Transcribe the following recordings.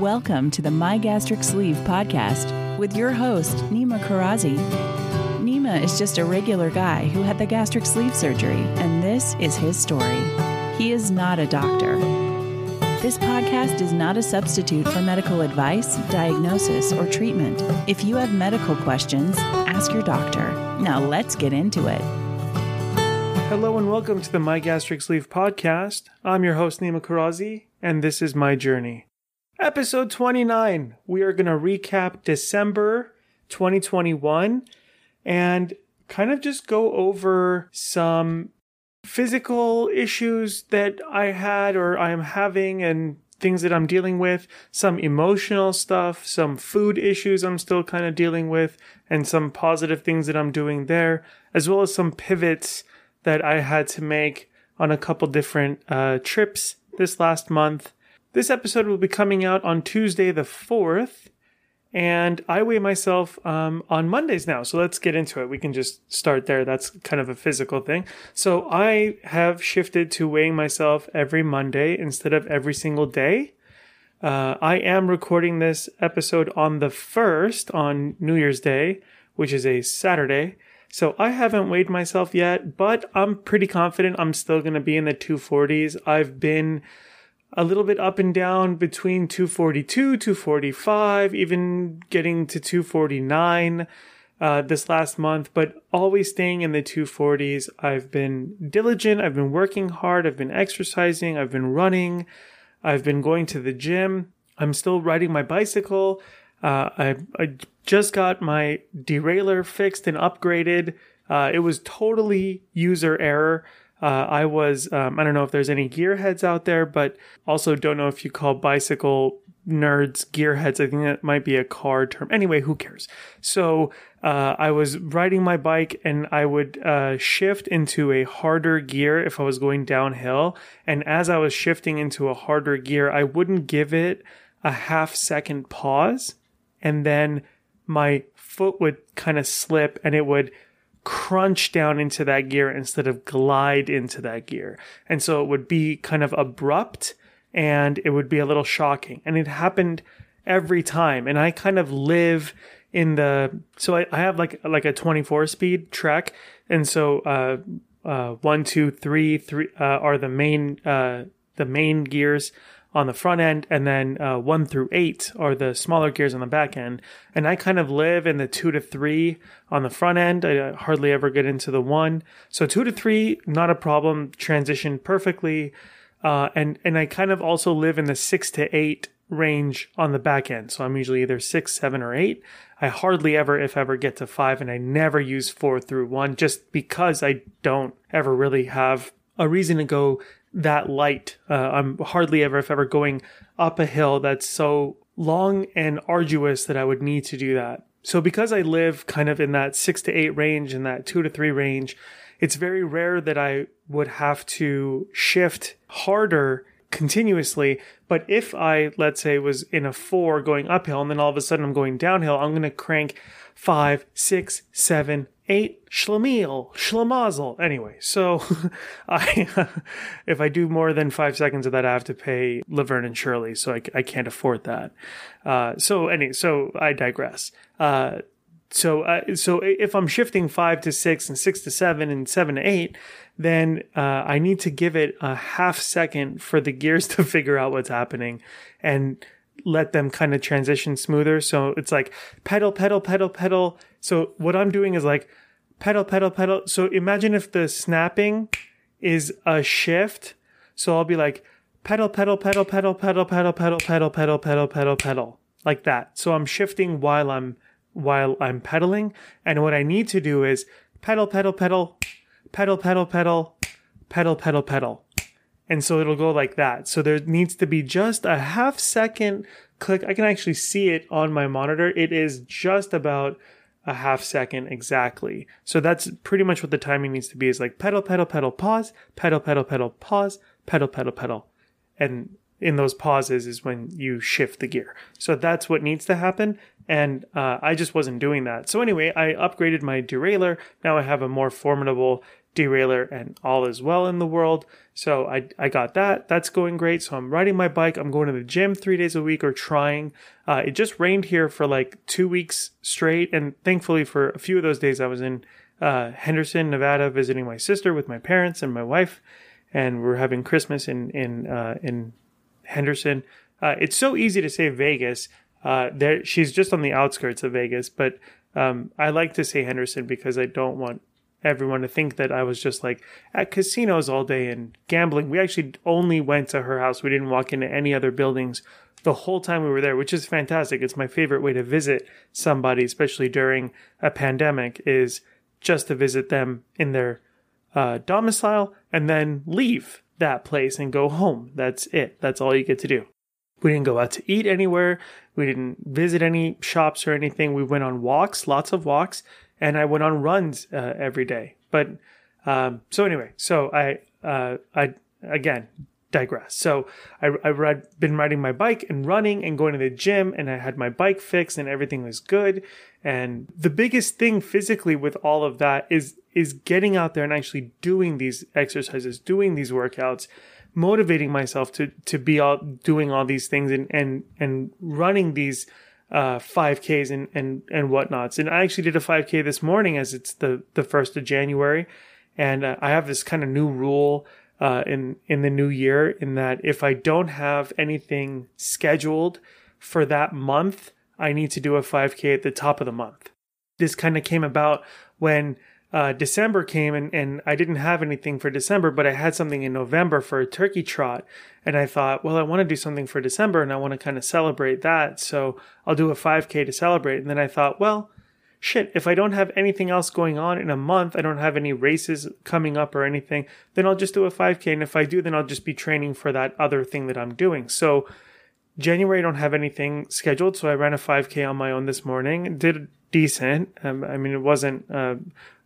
Welcome to the My Gastric Sleeve podcast with your host, Nima Karazi. Nima is just a regular guy who had the gastric sleeve surgery, and this is his story. He is not a doctor. This podcast is not a substitute for medical advice, diagnosis, or treatment. If you have medical questions, ask your doctor. Now let's get into it. Hello and welcome to the My Gastric Sleeve podcast. I'm your host, Nima Karazi, and this is my journey. Episode 29. We are going to recap December 2021 and kind of just go over some physical issues that I had or I am having and things that I'm dealing with, some emotional stuff, some food issues I'm still kind of dealing with, and some positive things that I'm doing there, as well as some pivots that I had to make on a couple different uh, trips this last month. This episode will be coming out on Tuesday the 4th, and I weigh myself um, on Mondays now. So let's get into it. We can just start there. That's kind of a physical thing. So I have shifted to weighing myself every Monday instead of every single day. Uh, I am recording this episode on the 1st, on New Year's Day, which is a Saturday. So I haven't weighed myself yet, but I'm pretty confident I'm still going to be in the 240s. I've been a little bit up and down between 242, 245, even getting to 249 uh, this last month, but always staying in the 240s. I've been diligent. I've been working hard. I've been exercising. I've been running. I've been going to the gym. I'm still riding my bicycle. Uh, I, I just got my derailleur fixed and upgraded. Uh, it was totally user error. Uh, I was, um, I don't know if there's any gearheads out there, but also don't know if you call bicycle nerds gearheads. I think that might be a car term. Anyway, who cares? So, uh, I was riding my bike and I would, uh, shift into a harder gear if I was going downhill. And as I was shifting into a harder gear, I wouldn't give it a half second pause. And then my foot would kind of slip and it would crunch down into that gear instead of glide into that gear. And so it would be kind of abrupt and it would be a little shocking. And it happened every time. And I kind of live in the, so I, I have like, like a 24 speed Trek. And so, uh, uh, one, two, three, three, uh, are the main, uh, the main gears on the front end, and then uh, one through eight are the smaller gears on the back end. And I kind of live in the two to three on the front end. I hardly ever get into the one. So two to three, not a problem. Transition perfectly. Uh, and and I kind of also live in the six to eight range on the back end. So I'm usually either six, seven, or eight. I hardly ever, if ever, get to five, and I never use four through one just because I don't ever really have a reason to go that light. Uh, I'm hardly ever, if ever, going up a hill that's so long and arduous that I would need to do that. So because I live kind of in that six to eight range and that two to three range, it's very rare that I would have to shift harder continuously. But if I, let's say, was in a four going uphill and then all of a sudden I'm going downhill, I'm going to crank five, six, seven, eight schlemiel, schlemazel. Anyway, so I, if I do more than five seconds of that, I have to pay Laverne and Shirley, so I, I can't afford that. Uh, so anyway, so I digress. Uh, so, uh, so if I'm shifting five to six and six to seven and seven to eight, then uh, I need to give it a half second for the gears to figure out what's happening and let them kind of transition smoother. So it's like pedal, pedal, pedal, pedal. So what I'm doing is like pedal, pedal, pedal. So imagine if the snapping is a shift. So I'll be like pedal, pedal, pedal, pedal, pedal, pedal, pedal, pedal, pedal, pedal, pedal, pedal, like that. So I'm shifting while I'm while I'm pedaling. And what I need to do is pedal, pedal, pedal, pedal, pedal, pedal, pedal, pedal, pedal. And so it'll go like that. So there needs to be just a half second click. I can actually see it on my monitor. It is just about a half second exactly. So that's pretty much what the timing needs to be is like pedal, pedal, pedal, pause, pedal, pedal, pedal, pause, pedal, pedal, pedal. And in those pauses is when you shift the gear. So that's what needs to happen. And uh, I just wasn't doing that. So anyway, I upgraded my derailleur. Now I have a more formidable derailleur and all is well in the world. So I, I got that. That's going great. So I'm riding my bike. I'm going to the gym three days a week or trying. Uh, it just rained here for like two weeks straight. And thankfully, for a few of those days, I was in uh, Henderson, Nevada, visiting my sister with my parents and my wife. And we're having Christmas in, in, uh, in Henderson. Uh, it's so easy to say Vegas. Uh, there, she's just on the outskirts of Vegas, but um, I like to say Henderson because I don't want everyone to think that I was just like at casinos all day and gambling. We actually only went to her house. We didn't walk into any other buildings the whole time we were there, which is fantastic. It's my favorite way to visit somebody, especially during a pandemic, is just to visit them in their uh, domicile and then leave that place and go home. That's it. That's all you get to do. We didn't go out to eat anywhere. We didn't visit any shops or anything. We went on walks, lots of walks, and I went on runs uh, every day. But um, so anyway, so I uh, I again digress. So I I read, been riding my bike and running and going to the gym, and I had my bike fixed and everything was good. And the biggest thing physically with all of that is is getting out there and actually doing these exercises, doing these workouts, motivating myself to to be all doing all these things and and and running these uh, 5Ks and, and, and whatnots. And I actually did a 5K this morning as it's the, the 1st of January. And uh, I have this kind of new rule uh, in, in the new year in that if I don't have anything scheduled for that month, I need to do a 5K at the top of the month. This kind of came about when uh, December came and, and I didn't have anything for December, but I had something in November for a turkey trot. And I thought, well, I want to do something for December and I want to kind of celebrate that. So I'll do a 5K to celebrate. And then I thought, well, shit, if I don't have anything else going on in a month, I don't have any races coming up or anything, then I'll just do a 5K. And if I do, then I'll just be training for that other thing that I'm doing. So January, I don't have anything scheduled. So I ran a 5K on my own this morning, did decent. Um, I mean, it wasn't, uh,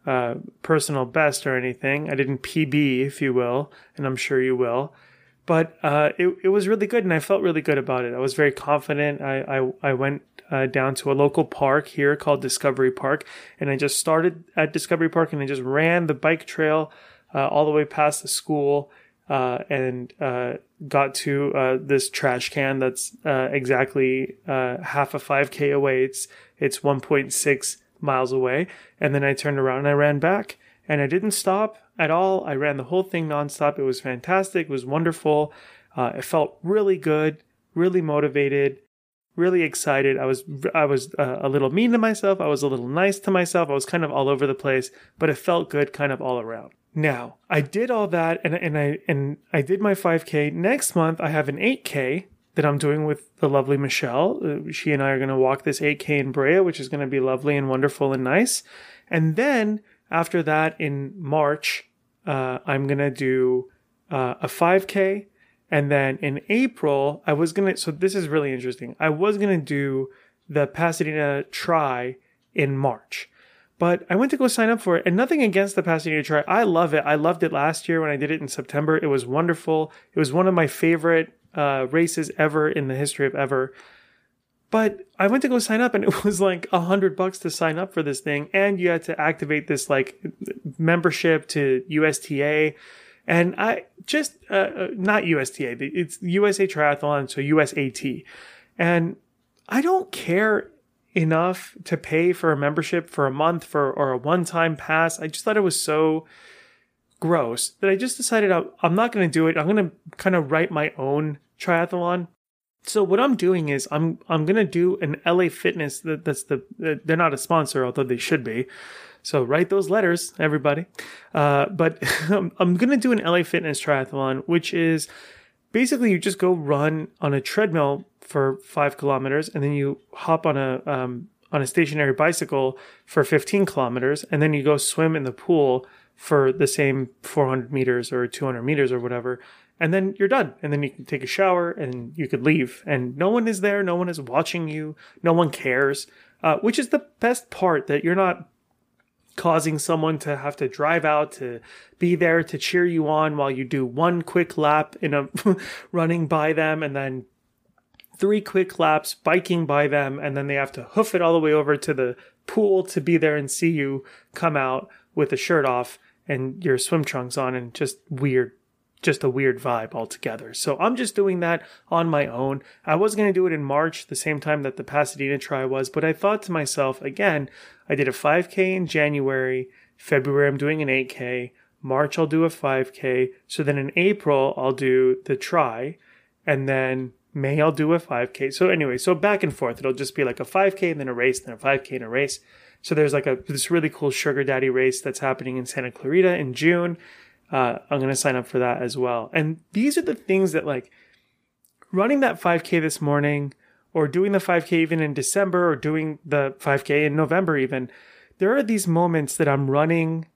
uh, personal best or anything. I didn't PB, if you will, and I'm sure you will. But uh, it, it was really good, and I felt really good about it. I was very confident. I, I, I went uh, down to a local park here called Discovery Park, and I just started at Discovery Park and I just ran the bike trail uh, all the way past the school uh, and uh, got to uh, this trash can that's uh, exactly uh, half a 5K away. It's it's 1.6 miles away. And then I turned around and I ran back and I didn't stop at all. I ran the whole thing nonstop. It was fantastic. It was wonderful. Uh, it felt really good, really motivated, really excited. I was, I was uh, a little mean to myself. I was a little nice to myself. I was kind of all over the place, but it felt good kind of all around. Now, I did all that and, and I, and I did my 5K. Next month, I have an 8K that I'm doing with the lovely Michelle. Uh, she and I are going to walk this 8K in Brea, which is going to be lovely and wonderful and nice. And then after that, in March, uh, I'm going to do uh, a 5K. And then in April, I was going to, so this is really interesting. I was going to do the Pasadena Tri in March. But I went to go sign up for it, and nothing against the Pasadena Tri. I love it. I loved it last year when I did it in September. It was wonderful. It was one of my favorite uh, races ever in the history of ever. But I went to go sign up and it was like a hundred bucks to sign up for this thing. And you had to activate this like membership to USTA. And I just, uh, uh not USTA, it's USA Triathlon, so USAT. And I don't care enough to pay for a membership for a month for, or a one time pass. I just thought it was so, gross that I just decided I'm not going to do it. I'm going to kind of write my own triathlon. So what I'm doing is I'm I'm to do an LA Fitness that, that's the they're not a sponsor although they should be. So write those letters, everybody. Uh, but I'm to do an LA Fitness triathlon, which is basically you just go run on a treadmill for five kilometers, and then you hop on a um, on a stationary bicycle for 15 kilometers, and then you go swim in the pool for the same 400 meters or 200 meters or whatever. And then you're done. And then you can take a shower and you could leave. And no one is there. No one is watching you. No one cares, uh, which is the best part that you're not causing someone to have to drive out to be there to cheer you on while you do one quick lap in a running by them and then three quick laps biking by them and then they have to hoof it all the way over to the pool to be there and see you come out with a shirt off and your swim trunks on and just weird just a weird vibe altogether. So I'm just doing that on my own. I was going to do it in March, the same time that the Pasadena Tri was, but I thought to myself, again, I did a 5K in January. February, I'm doing an 8K. March, I'll do a 5K. So then in April, I'll do the try. And then May, I'll do a 5K. So anyway, so back and forth. It'll just be like a 5K and then a race, then a 5K and a race. So there's like a this really cool sugar daddy race that's happening in Santa Clarita in June. Uh, I'm gonna sign up for that as well. And these are the things that like running that 5K this morning, or doing the 5K even in December, or doing the 5K in November even. There are these moments that I'm running,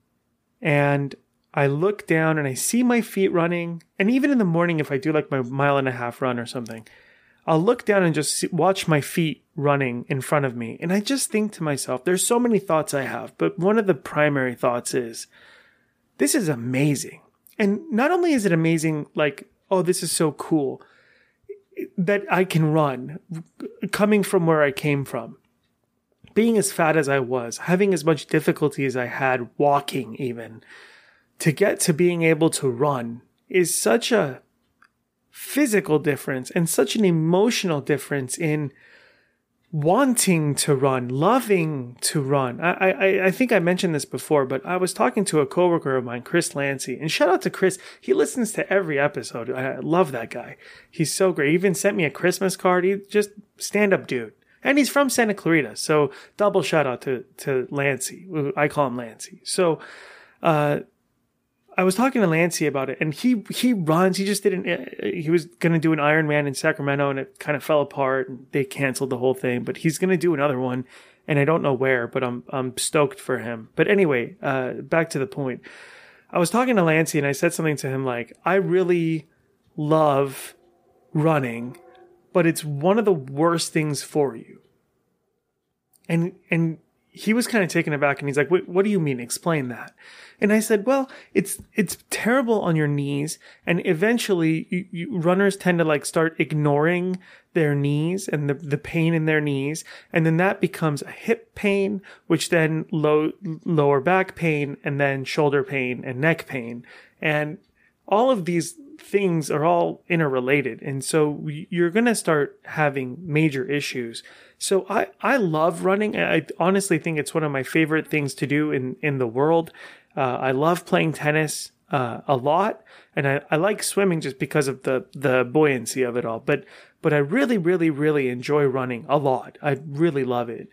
and I look down and I see my feet running. And even in the morning, if I do like my mile and a half run or something, I'll look down and just see, watch my feet running in front of me. And I just think to myself, there's so many thoughts I have, but one of the primary thoughts is, this is amazing. And not only is it amazing, like, oh, this is so cool that I can run coming from where I came from. Being as fat as I was, having as much difficulty as I had walking, even to get to being able to run is such a physical difference and such an emotional difference in wanting to run, loving to run. I, I, I think I mentioned this before, but I was talking to a coworker of mine, Chris Lancy, and shout out to Chris. He listens to every episode. I love that guy. He's so great. He even sent me a Christmas card. He just stand up dude. And he's from Santa Clarita. So double shout out to, to Lancy. I call him Lancy. So, uh, I was talking to Lancy about it, and he he runs. He just didn't. Uh, he was going to do an Ironman in Sacramento, and it kind of fell apart, and they canceled the whole thing. But he's going to do another one, and I don't know where. But I'm I'm stoked for him. But anyway, uh, back to the point. I was talking to Lancy, and I said something to him like, "I really love running, but it's one of the worst things for you." And and he was kind of taken aback, and he's like, "What do you mean? Explain that." And I said, well, it's, it's terrible on your knees. And eventually you, you, runners tend to like start ignoring their knees and the, the pain in their knees. And then that becomes a hip pain, which then low, lower back pain and then shoulder pain and neck pain. And all of these things are all interrelated. And so you're going to start having major issues. So I, I love running. I honestly think it's one of my favorite things to do in, in the world. Uh, I love playing tennis uh, a lot, and I, I like swimming just because of the the buoyancy of it all. But but I really really really enjoy running a lot. I really love it.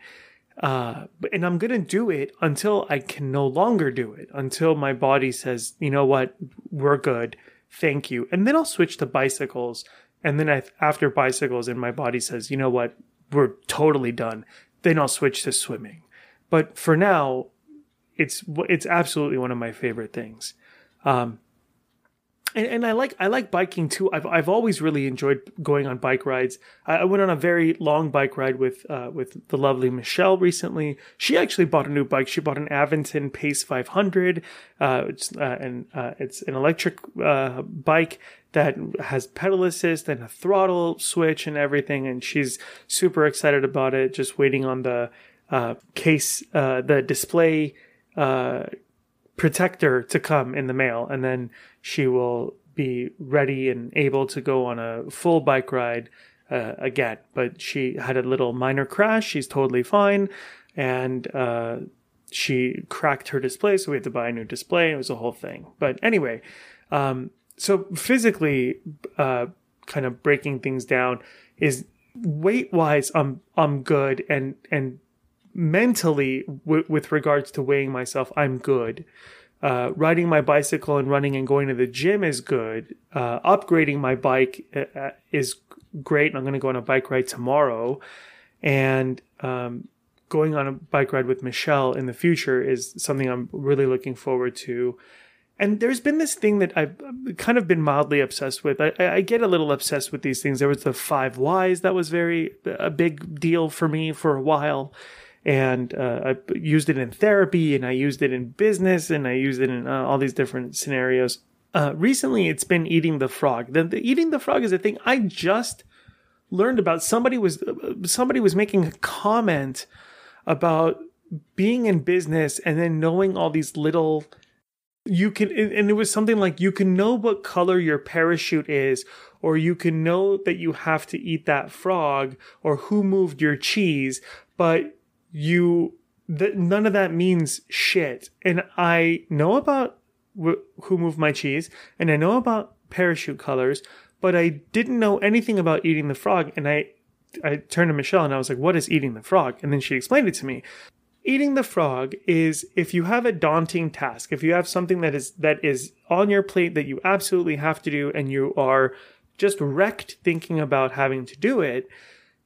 Uh, and I'm gonna do it until I can no longer do it. Until my body says, you know what, we're good, thank you. And then I'll switch to bicycles. And then I, after bicycles, and my body says, you know what, we're totally done. Then I'll switch to swimming. But for now, it's it's absolutely one of my favorite things. Um, and, and I like I like biking too. I've I've always really enjoyed going on bike rides. I, I went on a very long bike ride with uh, with the lovely Michelle recently. She actually bought a new bike. She bought an Aventon Pace 500. Uh, it's uh, and uh, it's an electric uh, bike that has pedal assist and a throttle switch and everything. And she's super excited about it. Just waiting on the uh, case, the display uh, protector to come in the mail, and then she will be ready and able to go on a full bike ride uh, again. But she had a little minor crash. She's totally fine, and uh, she cracked her display, so we had to buy a new display. It was a whole thing. But anyway, um, so physically, uh, kind of breaking things down is weight wise, I'm I'm good, and and mentally w- with regards to weighing myself i'm good. Uh, riding my bicycle and running and going to the gym is good. Uh, upgrading my bike uh, uh is great and i'm going to go on a bike ride tomorrow. And um, going on a bike ride with michelle in the future is something i'm really looking forward to. And there's been this thing that I've kind of been mildly obsessed with. I, I get a little obsessed with these things. There was the five whys that was very a big deal for me for a while, and uh, I used it in therapy, and I used it in business, and I used it in uh, all these different scenarios. Uh, recently, it's been eating the frog. The, the, eating the frog is a thing I just learned about. Somebody was somebody was making a comment about being in business and then knowing all these little you can and it was something like you can know what color your parachute is or you can know that you have to eat that frog or who moved your cheese but you that none of that means shit. And i know about wh- who moved my cheese and i know about parachute colors but i didn't know anything about eating the frog. And i I turned to Michelle and I was like, what is eating the frog? And then she explained it to me. Eating the frog is if you have a daunting task, if you have something that is that is on your plate that you absolutely have to do and you are just wrecked thinking about having to do it,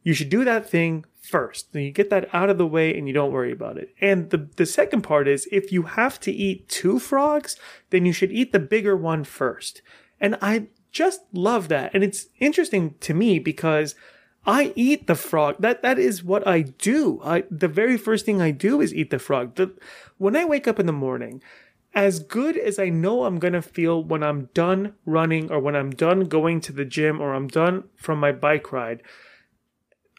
you should do that thing first. Then you get that out of the way and you don't worry about it. And the the second part is if you have to eat two frogs, then you should eat the bigger one first. And I just love that. And it's interesting to me because I eat the frog. That that is what I do. I the very first thing I do is eat the frog. The, when I wake up in the morning, as good as I know I'm going to feel when I'm done running or when I'm done going to the gym or I'm done from my bike ride,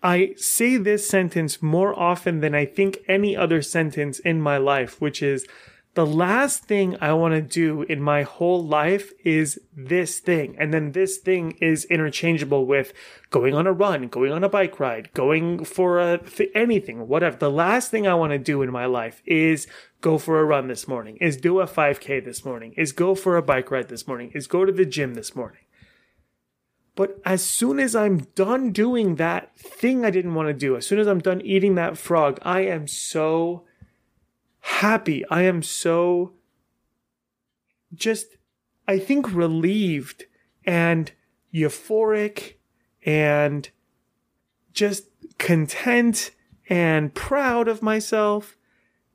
I say this sentence more often than I think any other sentence in my life, which is the last thing I want to do in my whole life is this thing. And then this thing is interchangeable with going on a run, going on a bike ride, going for a th- anything, whatever. The last thing I want to do in my life is go for a run this morning, is do a 5K this morning, is go for a bike ride this morning, is go to the gym this morning. But as soon as I'm done doing that thing I didn't want to do, as soon as I'm done eating that frog, I am so happy. I am so just, I think, relieved and euphoric and just content and proud of myself.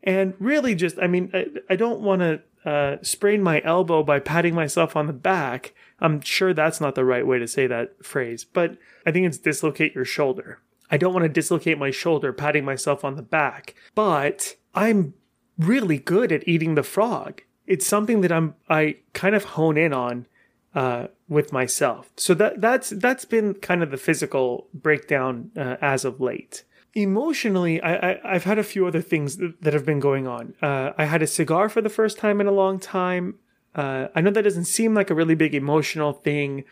And really just, I mean, I, I don't want to uh, sprain my elbow by patting myself on the back. I'm sure that's not the right way to say that phrase, but I think it's dislocate your shoulder. I don't want to dislocate my shoulder patting myself on the back, but I'm really good at eating the frog. It's something that I'm I kind of hone in on uh, with myself. So that that's that's been kind of the physical breakdown uh, as of late. Emotionally, I, I have had a few other things that, that have been going on. Uh, I had a cigar for the first time in a long time. Uh, I know that doesn't seem like a really big emotional thing.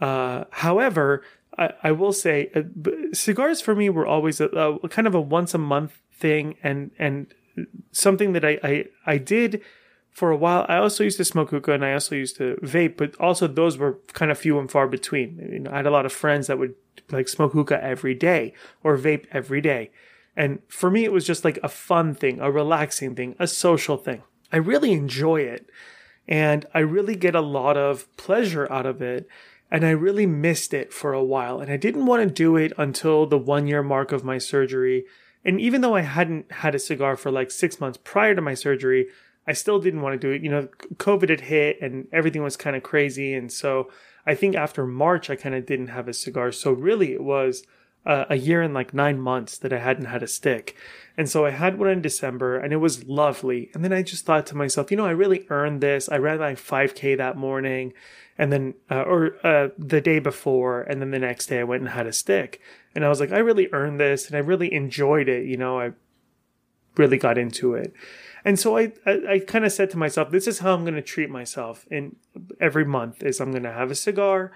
Uh, however, I, I, will say uh, cigars for me were always a, a kind of a once a month thing, and and something that I, I, I did for a while. I also used to smoke hookah and I also used to vape, but also those were kind of few and far between. I had a lot of friends that would like smoke hookah every day or vape every day. And for me, it was just like a fun thing, a relaxing thing, a social thing. I really enjoy it and I really get a lot of pleasure out of it. And I really missed it for a while. And I didn't want to do it until the one year mark of my surgery and even though I hadn't had a cigar for like six months prior to my surgery, I still didn't want to do it. You know, COVID had hit and everything was kind of crazy. And so I think after March, I kind of didn't have a cigar. So really, it was uh, a year and like nine months that I hadn't had a stick. And so I had one in December and it was lovely. And then I just thought to myself, you know, I really earned this. I ran my 5K that morning and then, uh, or uh, the day before. And then the next day I went and had a stick. And I was like, I really earned this and I really enjoyed it. You know, I really got into it. And so I, I, I kind of said to myself, this is how I'm going to treat myself in every month is I'm going to have a cigar.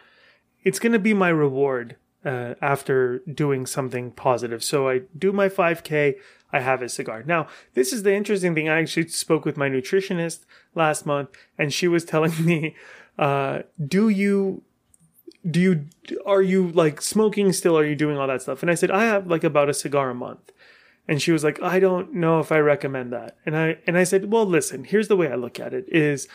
It's going to be my reward uh, after doing something positive. So I do my 5K, I have a cigar. Now, this is the interesting thing. I actually spoke with my nutritionist last month, and she was telling me, uh, do you do you are you like smoking still are you doing all that stuff and i said i have like about a cigar a month and she was like i don't know if i recommend that and i and i said well listen here's the way i look at it is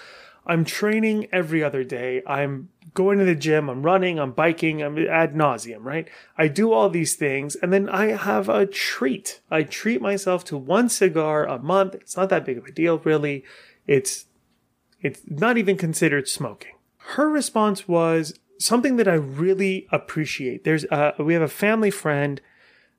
i'm training every other day. I'm going to the gym. I'm running. I'm biking. I'm ad nauseum right? I do all these things and then i have a treat. I treat myself to one cigar a month. It's not that big of a deal really. It's It's not even considered smoking. Her response was something that I really appreciate. There's uh, we have a family friend,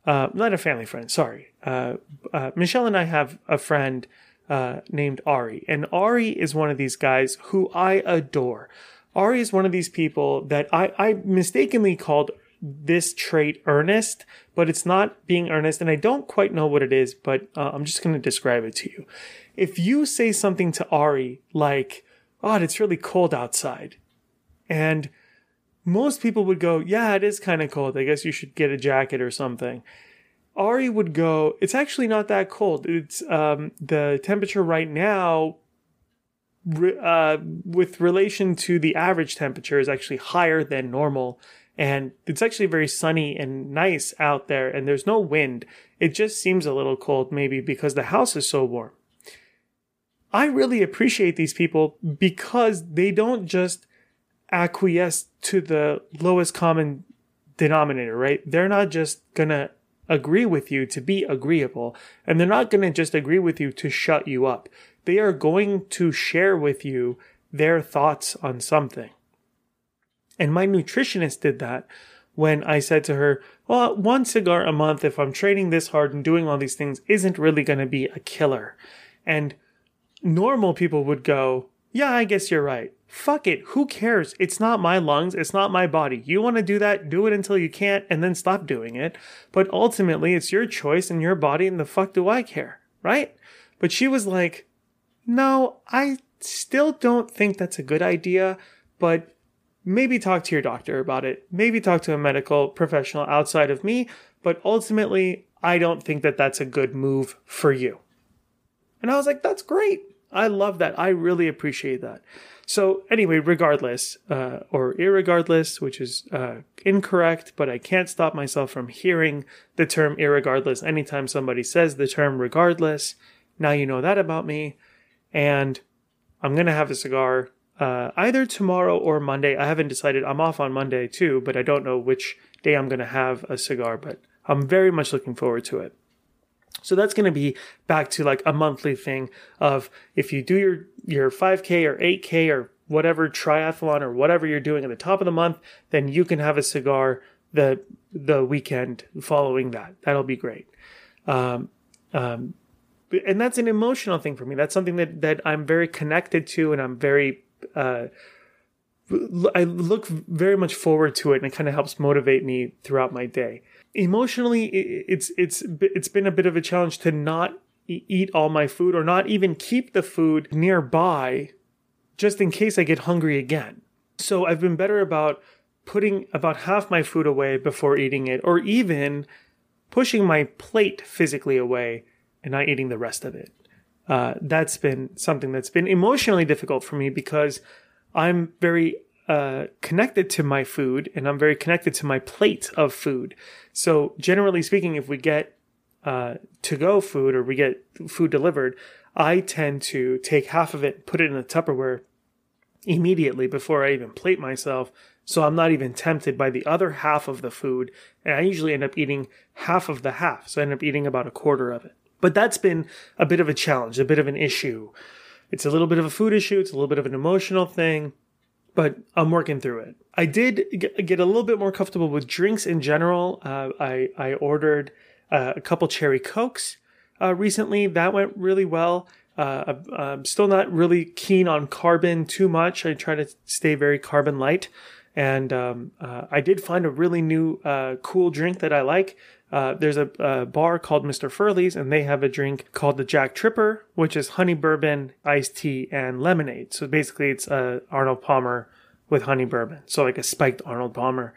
uh, not a family friend. Sorry, uh, uh Michelle and I have a friend uh, named Ari, and Ari is one of these guys who I adore. Ari is one of these people that I, I mistakenly called this trait earnest, but it's not being earnest, and I don't quite know what it is, but uh, I'm just going to describe it to you. If you say something to Ari like, "Oh, it's really cold outside," and most people would go, "Yeah, it is kind of cold. I guess you should get a jacket or something." Ari would go, it's actually not that cold. It's um, the temperature right now, uh, with relation to the average temperature, is actually higher than normal. And it's actually very sunny and nice out there, and there's no wind. It just seems a little cold, maybe because the house is so warm. I really appreciate these people because they don't just acquiesce to the lowest common denominator, right? They're not just gonna agree with you to be agreeable. And they're not going to just agree with you to shut you up. They are going to share with you their thoughts on something. And my nutritionist did that when I said to her, well, one cigar a month, if I'm training this hard and doing all these things, isn't really going to be a killer. And normal people would go, yeah, I guess you're right fuck it. Who cares? It's not my lungs. It's not my body. You want to do that? Do it until you can't and then stop doing it. But ultimately, it's your choice and your body, and the fuck do I care? Right? But she was like, no, I still don't think that's a good idea, but maybe talk to your doctor about it. Maybe talk to a medical professional outside of me. But ultimately, I don't think that that's a good move for you. And I was like, that's great. I love that. I really appreciate that. So anyway, regardless, uh, or irregardless, which is uh, incorrect, but I can't stop myself from hearing the term irregardless anytime somebody says the term regardless. Now you know that about me, and I'm gonna have a cigar uh, either tomorrow or Monday. I haven't decided. I'm off on Monday too, but I don't know which day I'm gonna have a cigar. But I'm very much looking forward to it. So that's going to be back to like a monthly thing of if you do your your 5k or 8k or whatever triathlon or whatever you're doing at the top of the month, then you can have a cigar the the weekend following that. That'll be great. Um, um, and that's an emotional thing for me. That's something that that I'm very connected to, and I'm very uh, I look very much forward to it, and it kind of helps motivate me throughout my day emotionally it's it's it's been a bit of a challenge to not eat all my food or not even keep the food nearby just in case I get hungry again. So I've been better about putting about half my food away before eating it or even pushing my plate physically away and not eating the rest of it. Uh, that's been something that's been emotionally difficult for me because I'm very uh, connected to my food and I'm very connected to my plate of food. So generally speaking, if we get uh, to go food or we get food delivered, I tend to take half of it, put it in a Tupperware immediately before I even plate myself. So I'm not even tempted by the other half of the food. And I usually end up eating half of the half. So I end up eating about a quarter of it. But that's been a bit of a challenge, a bit of an issue. It's a little bit of a food issue. It's a little bit of an emotional thing but I'm working through it. I did get a little bit more comfortable with drinks in general. Uh, I I ordered uh, a couple cherry cokes uh, recently. That went really well. Uh, I'm still not really keen on carbon too much. I try to stay very carbon light. And um, uh, I did find a really new uh, cool drink that I like. Uh, there's a, a, bar called Mr. Furley's, and they have a drink called the Jack Tripper, which is honey bourbon, iced tea, and lemonade. So basically, it's uh, Arnold Palmer with honey bourbon. So like a spiked Arnold Palmer,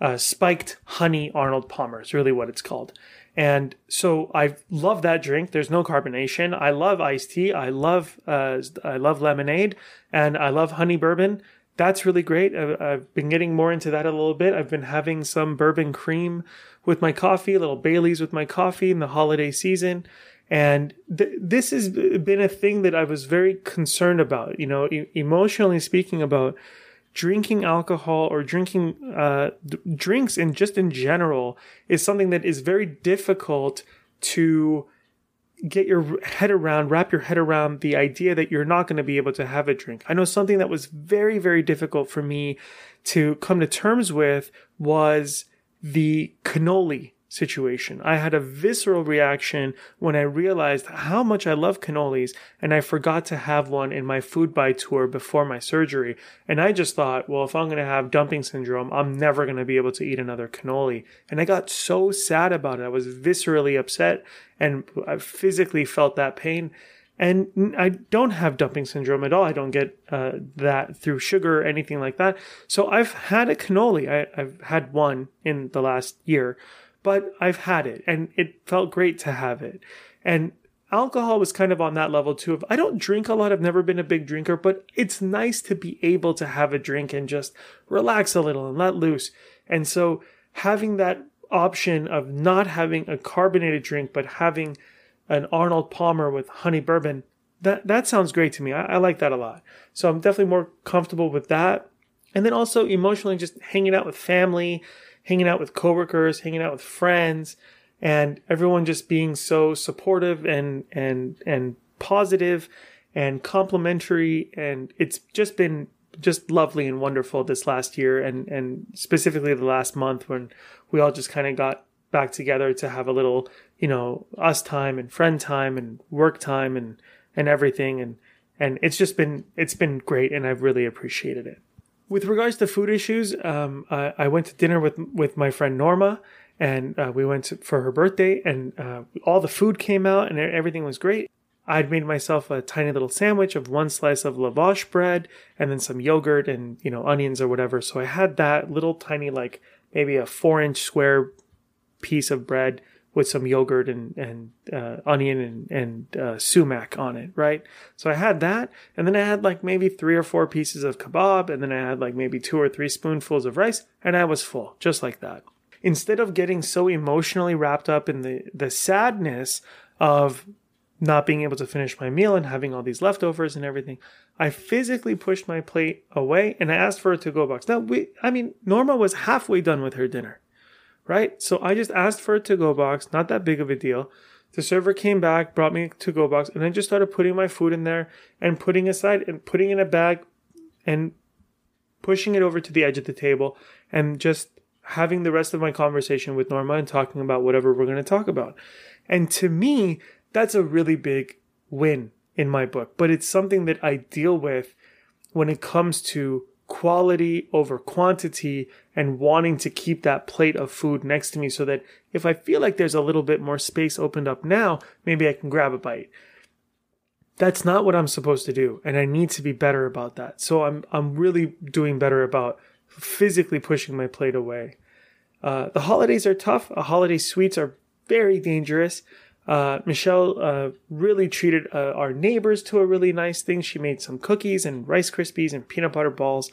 uh, spiked honey Arnold Palmer is really what it's called. And so I love that drink. There's no carbonation. I love iced tea. I love uh, I love lemonade, and I love honey bourbon that's really great. I've, been getting more into that a little bit. I've been having some bourbon cream with my coffee, little Bailey's with my coffee in the holiday season. And th- this has been a thing that I was very concerned about, you know, e- emotionally speaking about drinking alcohol or drinking uh, d- drinks and just in general is something that is very difficult to get your head around, wrap your head around the idea that you're not going to be able to have a drink. I know something that was very, very difficult for me to come to terms with was the cannoli situation. I had a visceral reaction when I realized how much I love cannolis and I forgot to have one in my food buy tour before my surgery. And I just thought, well, if I'm going to have dumping syndrome, I'm never going to be able to eat another cannoli. And I got so sad about it. I was viscerally upset and I physically felt that pain. And I don't have dumping syndrome at all. I don't get uh, that through sugar or anything like that. So I've had a cannoli. I, I've had one in the last year but I've had it and it felt great to have it. And alcohol was kind of on that level too of I don't drink a lot, I've never been a big drinker, but it's nice to be able to have a drink and just relax a little and let loose. And so having that option of not having a carbonated drink but having an Arnold Palmer with honey bourbon, that that sounds great to me. I, I like that a lot. So I'm definitely more comfortable with that. And then also emotionally just hanging out with family, hanging out with coworkers, hanging out with friends, and everyone just being so supportive and and and positive and complimentary. And it's just been just lovely and wonderful this last year and and specifically the last month when we all just kind of got back together to have a little you know us time and friend time and work time and and everything. And and it's just been it's been great and I've really appreciated it with regards to food issues, um, I, I, went to dinner with with my friend Norma, and uh, we went to, for her birthday, and uh, all the food came out, and everything was great. I'd made myself a tiny little sandwich of one slice of lavash bread, and then some yogurt and you know onions or whatever. So I had that little tiny like maybe a four inch square piece of bread with some yogurt and and uh, onion and and uh, sumac on it, right? So I had that, and then I had like maybe three or four pieces of kebab, and then I had like maybe two or three spoonfuls of rice, and I was full, just like that. Instead of getting so emotionally wrapped up in the the sadness of not being able to finish my meal and having all these leftovers and everything, I physically pushed my plate away and I asked for a to go box. Now we, I mean, Norma was halfway done with her dinner right? So I just asked for a to go box, not that big of a deal. The server came back, brought me a to go box, and I just started putting my food in there and putting aside and putting in a bag and pushing it over to the edge of the table and just having the rest of my conversation with Norma and talking about whatever we're going to talk about. And to me, that's a really big win in my book, but it's something that I deal with when it comes to quality over quantity and wanting to keep that plate of food next to me so that if I feel like there's a little bit more space opened up now, maybe I can grab a bite. That's not what I'm supposed to do, and I need to be better about that. So I'm I'm really doing better about physically pushing my plate away. Uh, the holidays are tough. Uh, holiday sweets are very dangerous. Uh, Michelle uh, really treated uh, our neighbors to a really nice thing. She made some cookies and Rice Krispies and peanut butter balls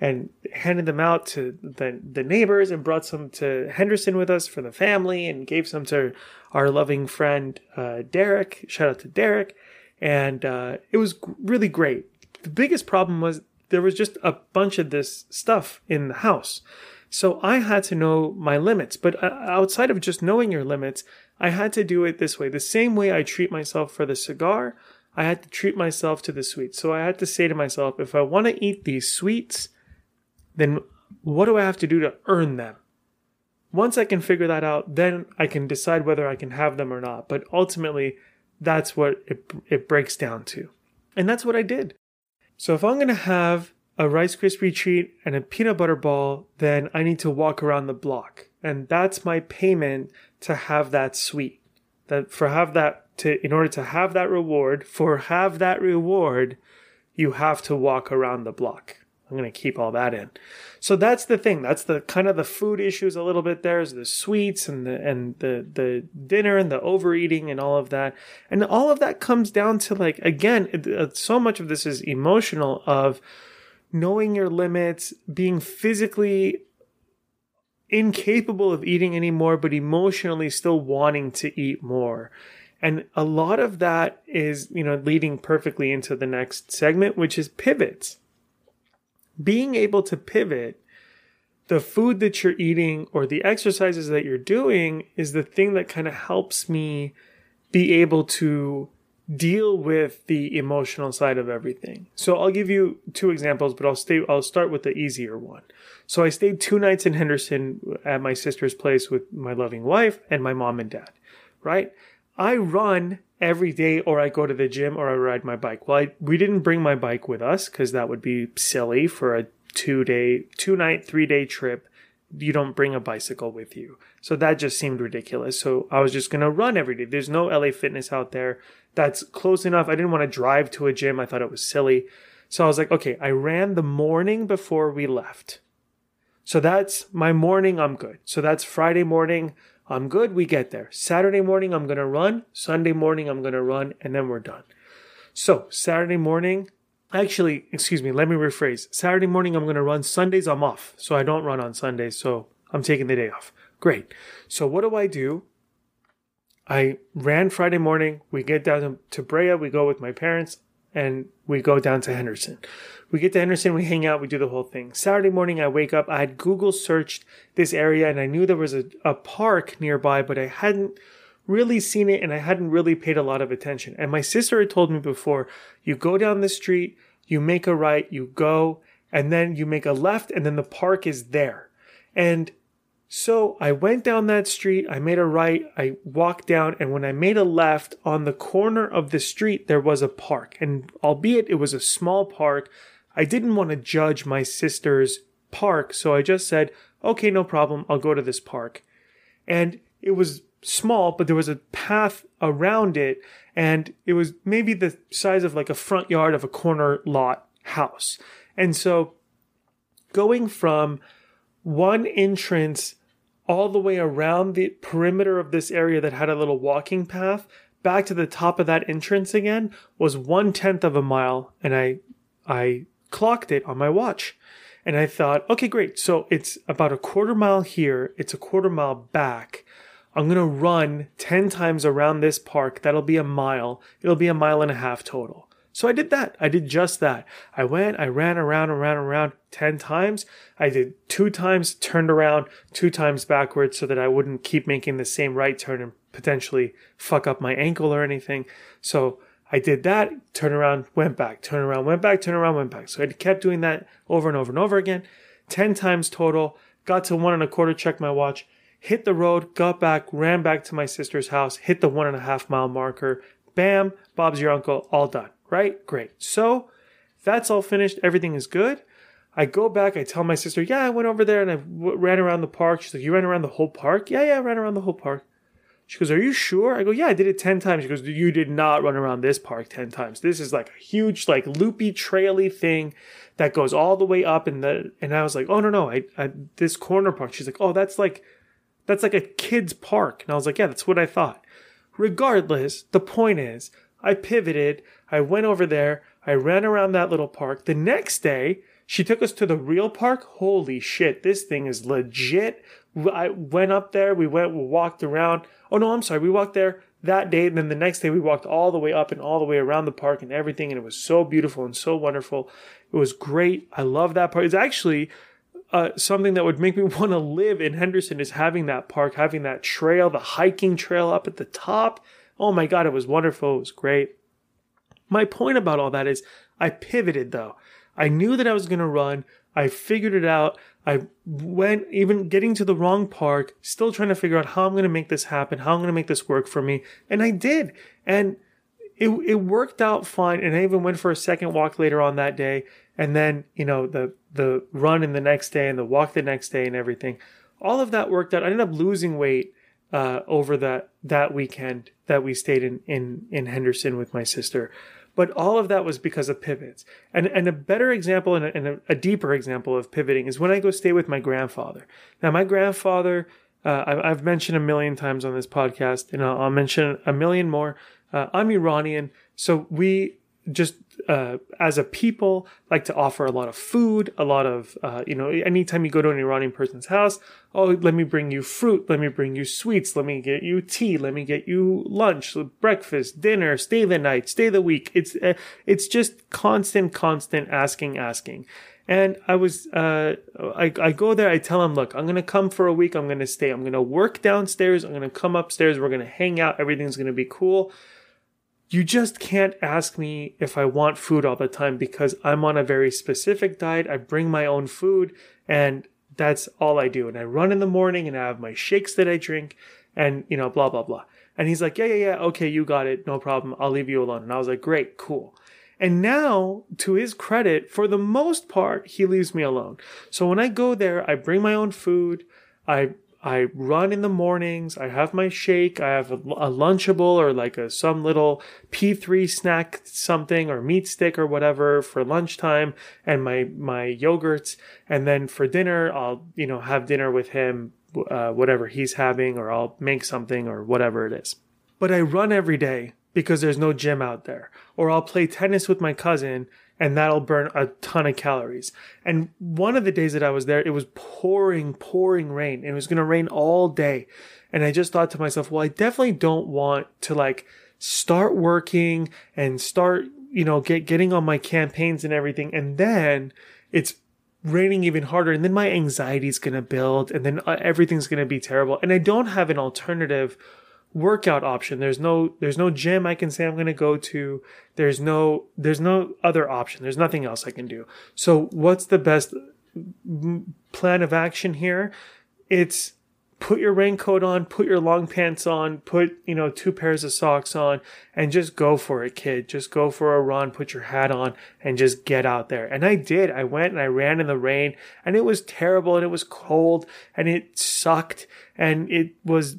and handed them out to the, the neighbors and brought some to Henderson with us for the family and gave some to our loving friend uh, Derek. Shout out to Derek. And uh, it was really great. The biggest problem was there was just a bunch of this stuff in the house. So I had to know my limits. But uh, outside of just knowing your limits, I had to do it this way. The same way I treat myself for the cigar, I had to treat myself to the sweets. So I had to say to myself, if I want to eat these sweets, then what do I have to do to earn them? Once I can figure that out, then I can decide whether I can have them or not. But ultimately, that's what it, it breaks down to. And that's what I did. So if I'm going to have a Rice Krispie treat and a peanut butter ball, then I need to walk around the block. And that's my payment to have that sweet. That for have that to in order to have that reward, for have that reward, you have to walk around the block. I'm going to keep all that in. So that's the thing. That's the kind of the food issues a little bit there is the sweets and the and the the dinner and the overeating and all of that. And all of that comes down to like again, uh, so much of this is emotional of knowing your limits, being physically incapable of eating anymore, but emotionally still wanting to eat more. And a lot of that is, you know, leading perfectly into the next segment, which is pivots. Being able to pivot the food that you're eating or the exercises that you're doing is the thing that kind of helps me be able to deal with the emotional side of everything. So I'll give you two examples, but I'll stay I'll start with the easier one. So I stayed two nights in Henderson at my sister's place with my loving wife and my mom and dad, right? I run every day or I go to the gym or I ride my bike. Well, I, we didn't bring my bike with us because that would be silly for a two day, two night, three day trip. You don't bring a bicycle with you. So that just seemed ridiculous. So I was just going to run every day. There's no LA Fitness out there that's close enough. I didn't want to drive to a gym. I thought it was silly. So I was like, okay, I ran the morning before we left. So that's my morning. I'm good. So that's Friday morning. I'm good. We get there. Saturday morning, I'm going to run. Sunday morning, I'm going to run, and then we're done. So Saturday morning, actually, excuse me, let me rephrase. Saturday morning, I'm going to run. Sundays, I'm off. So I don't run on Sundays. So I'm taking the day off. Great. So what do I do? I ran Friday morning. We get down to, Brea. We go with my parents and we go down to Henderson. We get to Henderson, we hang out, we do the whole thing. Saturday morning, I wake up. I had Google searched this area and I knew there was a, a park nearby, but I hadn't really seen it and I hadn't really paid a lot of attention. And my sister had told me before you go down the street, you make a right, you go, and then you make a left, and then the park is there. And so I went down that street, I made a right, I walked down, and when I made a left on the corner of the street, there was a park. And albeit it was a small park, I didn't want to judge my sister's park, so I just said, okay, no problem, I'll go to this park. And it was small, but there was a path around it, and it was maybe the size of like a front yard of a corner lot house. And so going from one entrance all the way around the perimeter of this area that had a little walking path back to the top of that entrance again was one tenth of a mile and i i clocked it on my watch. And i thought okay great. So it's about a quarter mile here. It's a quarter mile back. I'm going to run 10 times around this park. That'll be a mile. It'll be a mile and a half total so I did that. I did just that. I went, I ran around, and around, around 10 times. I did two times, turned around, two times backwards so that I wouldn't keep making the same right turn and potentially fuck up my ankle or anything. So I did that, turn around, went back, turn around, went back, turn around, went back. So I kept doing that over and over and over again. 10 times total. Got to one and a quarter, checked my watch, hit the road, got back, ran back to my sister's house, hit the one and a half mile marker. Bam, Bob's your uncle, all done right? Great. So that's all finished. Everything is good. I go back. I tell my sister, yeah, I went over there and I w- ran around the park. She's like, you ran around the whole park? Yeah, yeah, I ran around the whole park. She goes, are you sure? I go, yeah, I did it 10 times. She goes, you did not run around this park 10 times. This is like a huge, like loopy, traily thing that goes all the way up. And the, and I was like, oh, no, no, I, I, this corner park. She's like, oh, that's like, that's like a kid's park. And I was like, yeah, that's what I thought. Regardless, the point is, I pivoted. I went over there. I ran around that little park. The next day, she took us to the real park. Holy shit, this thing is legit. I went up there. We went, we walked around. Oh no, I'm sorry. We walked there that day. And then the next day, we walked all the way up and all the way around the park and everything. And it was so beautiful and so wonderful. It was great. I love that park. It's actually uh, something that would make me want to live in Henderson is having that park, having that trail, the hiking trail up at the top. Oh my God, it was wonderful. It was great. My point about all that is I pivoted though. I knew that I was going to run. I figured it out. I went even getting to the wrong park, still trying to figure out how I'm going to make this happen, how I'm going to make this work for me. And I did. And it, it worked out fine. And I even went for a second walk later on that day. And then, you know, the, the run in the next day and the walk the next day and everything. All of that worked out. I ended up losing weight uh, over that that weekend that we stayed in in in Henderson with my sister. But all of that was because of pivots. And and a better example and, a, and a, deeper example of pivoting is when I go stay with my grandfather. Now my grandfather, uh, I, I've mentioned a million times on this podcast, and I'll, I'll mention a million more. Uh, I'm Iranian, so we just uh, as a people like to offer a lot of food, a lot of uh, you know. Anytime you go to an Iranian person's house, oh, let me bring you fruit, let me bring you sweets, let me get you tea, let me get you lunch, breakfast, dinner, stay the night, stay the week. It's uh, it's just constant, constant asking, asking. And I was, uh, I, I go there, I tell him, look, I'm going to come for a week. I'm going to stay. I'm going to work downstairs. I'm going to come upstairs. We're going to hang out. Everything's going to be cool. You just can't ask me if I want food all the time because I'm on a very specific diet. I bring my own food and that's all I do. And I run in the morning and I have my shakes that I drink and, you know, blah, blah, blah. And he's like, yeah, yeah, yeah. Okay. You got it. No problem. I'll leave you alone. And I was like, great, cool. And now, to his credit, for the most part, he leaves me alone. So when I go there, I bring my own food. I I run in the mornings. I have my shake. I have a, a Lunchable or like a some little P3 snack something or meat stick or whatever for lunchtime and my my yogurts. And then for dinner, I'll you know have dinner with him, uh, whatever he's having, or I'll make something or whatever it is. But I run every day because there's no gym out there. Or I'll play tennis with my cousin and that'll burn a ton of calories. And one of the days that I was there, it was pouring, pouring rain. And it was going to rain all day. And I just thought to myself, well, I definitely don't want to like start working and start, you know, get, getting on my campaigns and everything. And then it's raining even harder. And then my anxiety is going to build and then uh, everything's going to be terrible. And I don't have an alternative workout option. There's no there's no gym I can say I'm going to go to. There's no there's no other option. There's nothing else I can do. So what's the best plan of action here? It's put your raincoat on, put your long pants on, put, you know, two pairs of socks on and just go for it, kid. Just go for a run, put your hat on and just get out there. And I did. I went and I ran in the rain and it was terrible and it was cold and it sucked and it was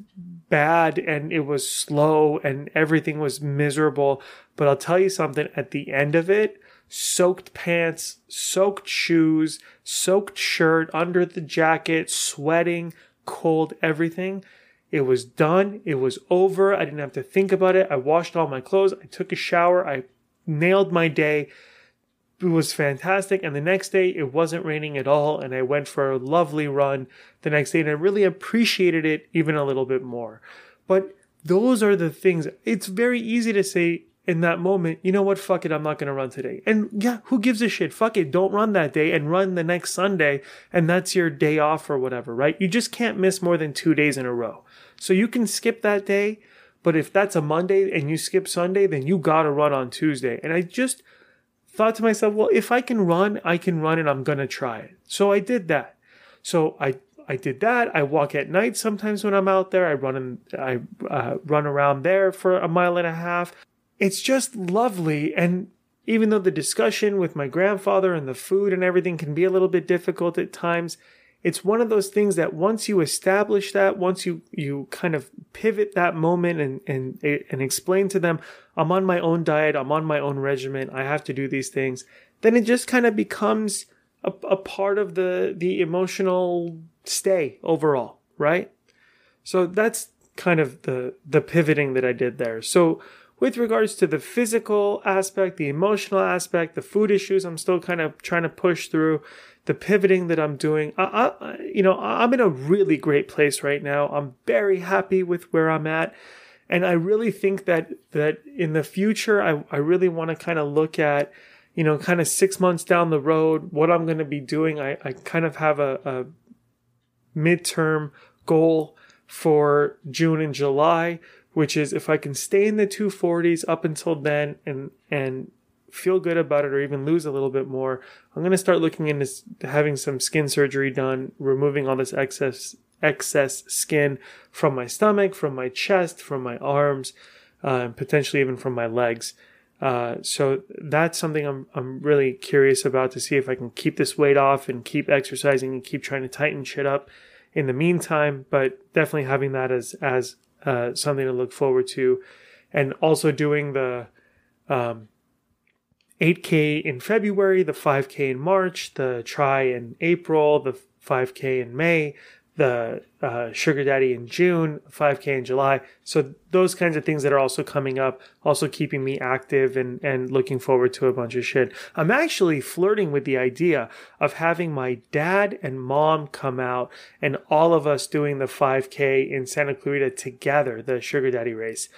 bad and it was slow and everything was miserable. But I'll tell you something at the end of it, soaked pants, soaked shoes, soaked shirt under the jacket, sweating, cold everything. It was done. It was over. I didn't have to think about it. I washed all my clothes. I took a shower. I nailed my day. It was fantastic. And the next day, it wasn't raining at all. And I went for a lovely run the next day. And I really appreciated it even a little bit more. But those are the things. It's very easy to say, in that moment, you know what? Fuck it. I'm not going to run today. And yeah, who gives a shit? Fuck it. Don't run that day and run the next Sunday. And that's your day off or whatever, right? You just can't miss more than two days in a row. So you can skip that day. But if that's a Monday and you skip Sunday, then you got to run on Tuesday. And I just thought to myself, well, if I can run, I can run and I'm going to try it. So I did that. So I I did that. I walk at night sometimes when I'm out there. I run in, I uh, run around there for a mile and a half it's just lovely. And even though the discussion with my grandfather and the food and everything can be a little bit difficult at times, it's one of those things that once you establish that, once you, you kind of pivot that moment and, and, and explain to them, I'm on my own diet, I'm on my own regimen, I have to do these things, then it just kind of becomes a, a part of the, the emotional stay overall, right? So that's kind of the, the pivoting that I did there. So with regards to the physical aspect, the emotional aspect, the food issues, I'm still kind of trying to push through the pivoting that I'm doing. I, I, you know, I'm in a really great place right now. I'm very happy with where I'm at. And I really think that, that in the future, I, I really want to kind of look at, you know, kind of six months down the road, what I'm going to be doing. I, I kind of have a, a midterm goal for June and July which is if I can stay in the 240s up until then and and feel good about it or even lose a little bit more, I'm going to start looking into having some skin surgery done, removing all this excess excess skin from my stomach, from my chest, from my arms, uh, potentially even from my legs. Uh, so that's something I'm I'm really curious about to see if I can keep this weight off and keep exercising and keep trying to tighten shit up in the meantime. But definitely having that as as uh, something to look forward to. And also doing the um, 8K in February, the 5K in March, the tri in April, the 5K in May, the uh, Sugar Daddy in June, 5K in July. So those kinds of things that are also coming up, also keeping me active and, and looking forward to a bunch of shit. I'm actually flirting with the idea of having my dad and mom come out and all of us doing the 5K in Santa Clarita together, the Sugar Daddy race.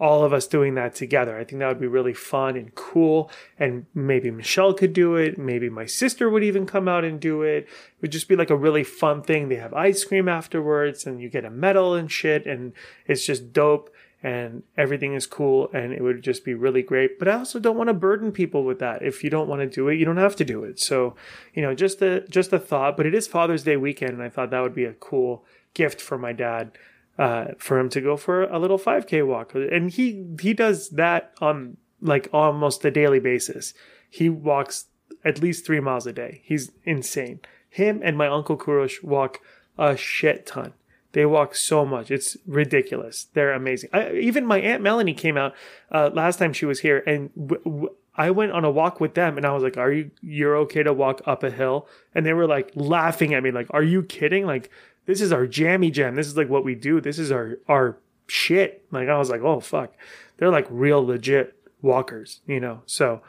All of us doing that together. I think that would be really fun and cool. And maybe Michelle could do it. Maybe my sister would even come out and do it. It would just be like a really fun thing. They have ice cream afterwards and you get a medal and shit. And it's just dope and everything is cool and it would just be really great. But I also don't want to burden people with that. If you don't want to do it, you don't have to do it. So, you know, just a just a thought. But it is Father's Day weekend, and I thought that would be a cool gift for my dad. Uh, for him to go for a little 5k walk and he he does that on like almost a daily basis he walks at least three miles a day he's insane him and my uncle kurosh walk a shit ton they walk so much. It's ridiculous. They're amazing. I, even my aunt Melanie came out uh, last time she was here, and w- w- I went on a walk with them, and I was like, "Are you you're okay to walk up a hill?" And they were like laughing at me, like, "Are you kidding? Like this is our jammy jam. This is like what we do. This is our our shit." Like I was like, "Oh fuck," they're like real legit walkers, you know. So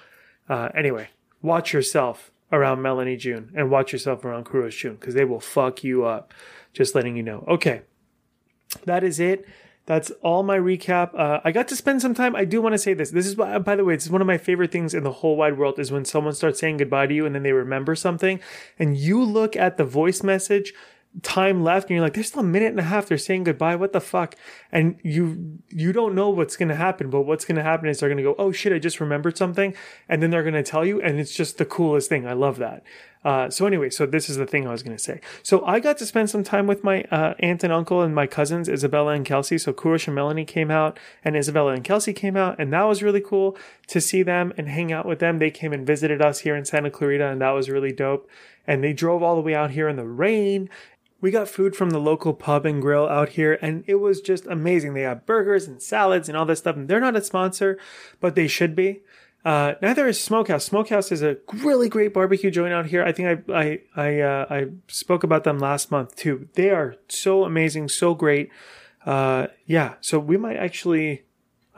uh, anyway, watch yourself around Melanie June and watch yourself around Kurosh June because they will fuck you up. Just letting you know. Okay, that is it. That's all my recap. Uh, I got to spend some time. I do want to say this. This is, by the way, it's one of my favorite things in the whole wide world is when someone starts saying goodbye to you and then they remember something, and you look at the voice message time left and you're like there's still a minute and a half. They're saying goodbye. What the fuck? And you you don't know what's going to happen but what's going to happen is they're going to go oh shit i just remembered something. And then they're going to tell you and it's just the coolest thing. I love that. Uh, so anyway so this is the thing i was going to say. So i got to spend some time with my uh, aunt and uncle and my cousins isabella and kelsey. So kurosh and melanie came out and isabella and kelsey came out and that was really cool to see them and hang out with them. They came and visited us here in santa clarita and that was really dope. And they drove all the way out here in the rain we got food from the local pub and grill out here, and it was just amazing. They have burgers and salads and all this stuff, and they're not a sponsor, but they should be. Uh, neither is Smokehouse. Smokehouse is a really great barbecue joint out here. I think I I I, uh, I spoke about them last month too. They are so amazing, so great. Uh, yeah, so we might actually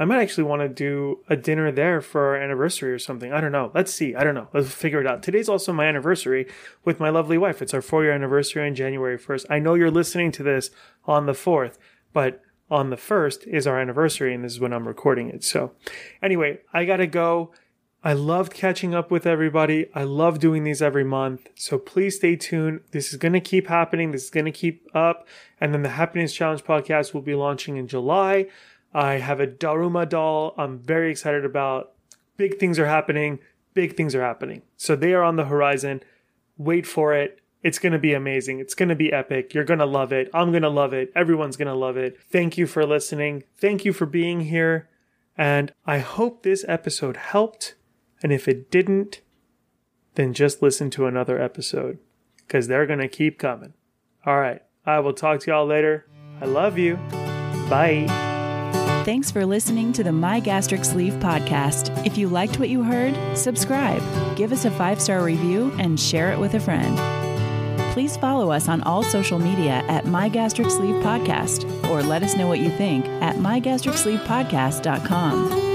I might actually want to do a dinner there for our anniversary or something. I don't know. Let's see. I don't know. Let's figure it out. Today's also my anniversary with my lovely wife. It's our four year anniversary on January 1st. I know you're listening to this on the 4th, but on the 1st is our anniversary and this is when I'm recording it. So anyway, I got to go. I loved catching up with everybody. I love doing these every month. So please stay tuned. This is going to keep happening. This is going to keep up. And then the Happiness Challenge podcast will be launching in July. I have a Daruma doll I'm very excited about. Big things are happening. Big things are happening. So they are on the horizon. Wait for it. It's going to be amazing. It's going to be epic. You're going to love it. I'm going to love it. Everyone's going to love it. Thank you for listening. Thank you for being here. And I hope this episode helped. And if it didn't, then just listen to another episode because they're going to keep coming. All right. I will talk to y'all later. I love you. Bye. Thanks for listening to the My Gastric Sleeve podcast. If you liked what you heard, subscribe, give us a five star review, and share it with a friend. Please follow us on all social media at My Gastric Sleeve Podcast or let us know what you think at mygastricsleevepodcast.com.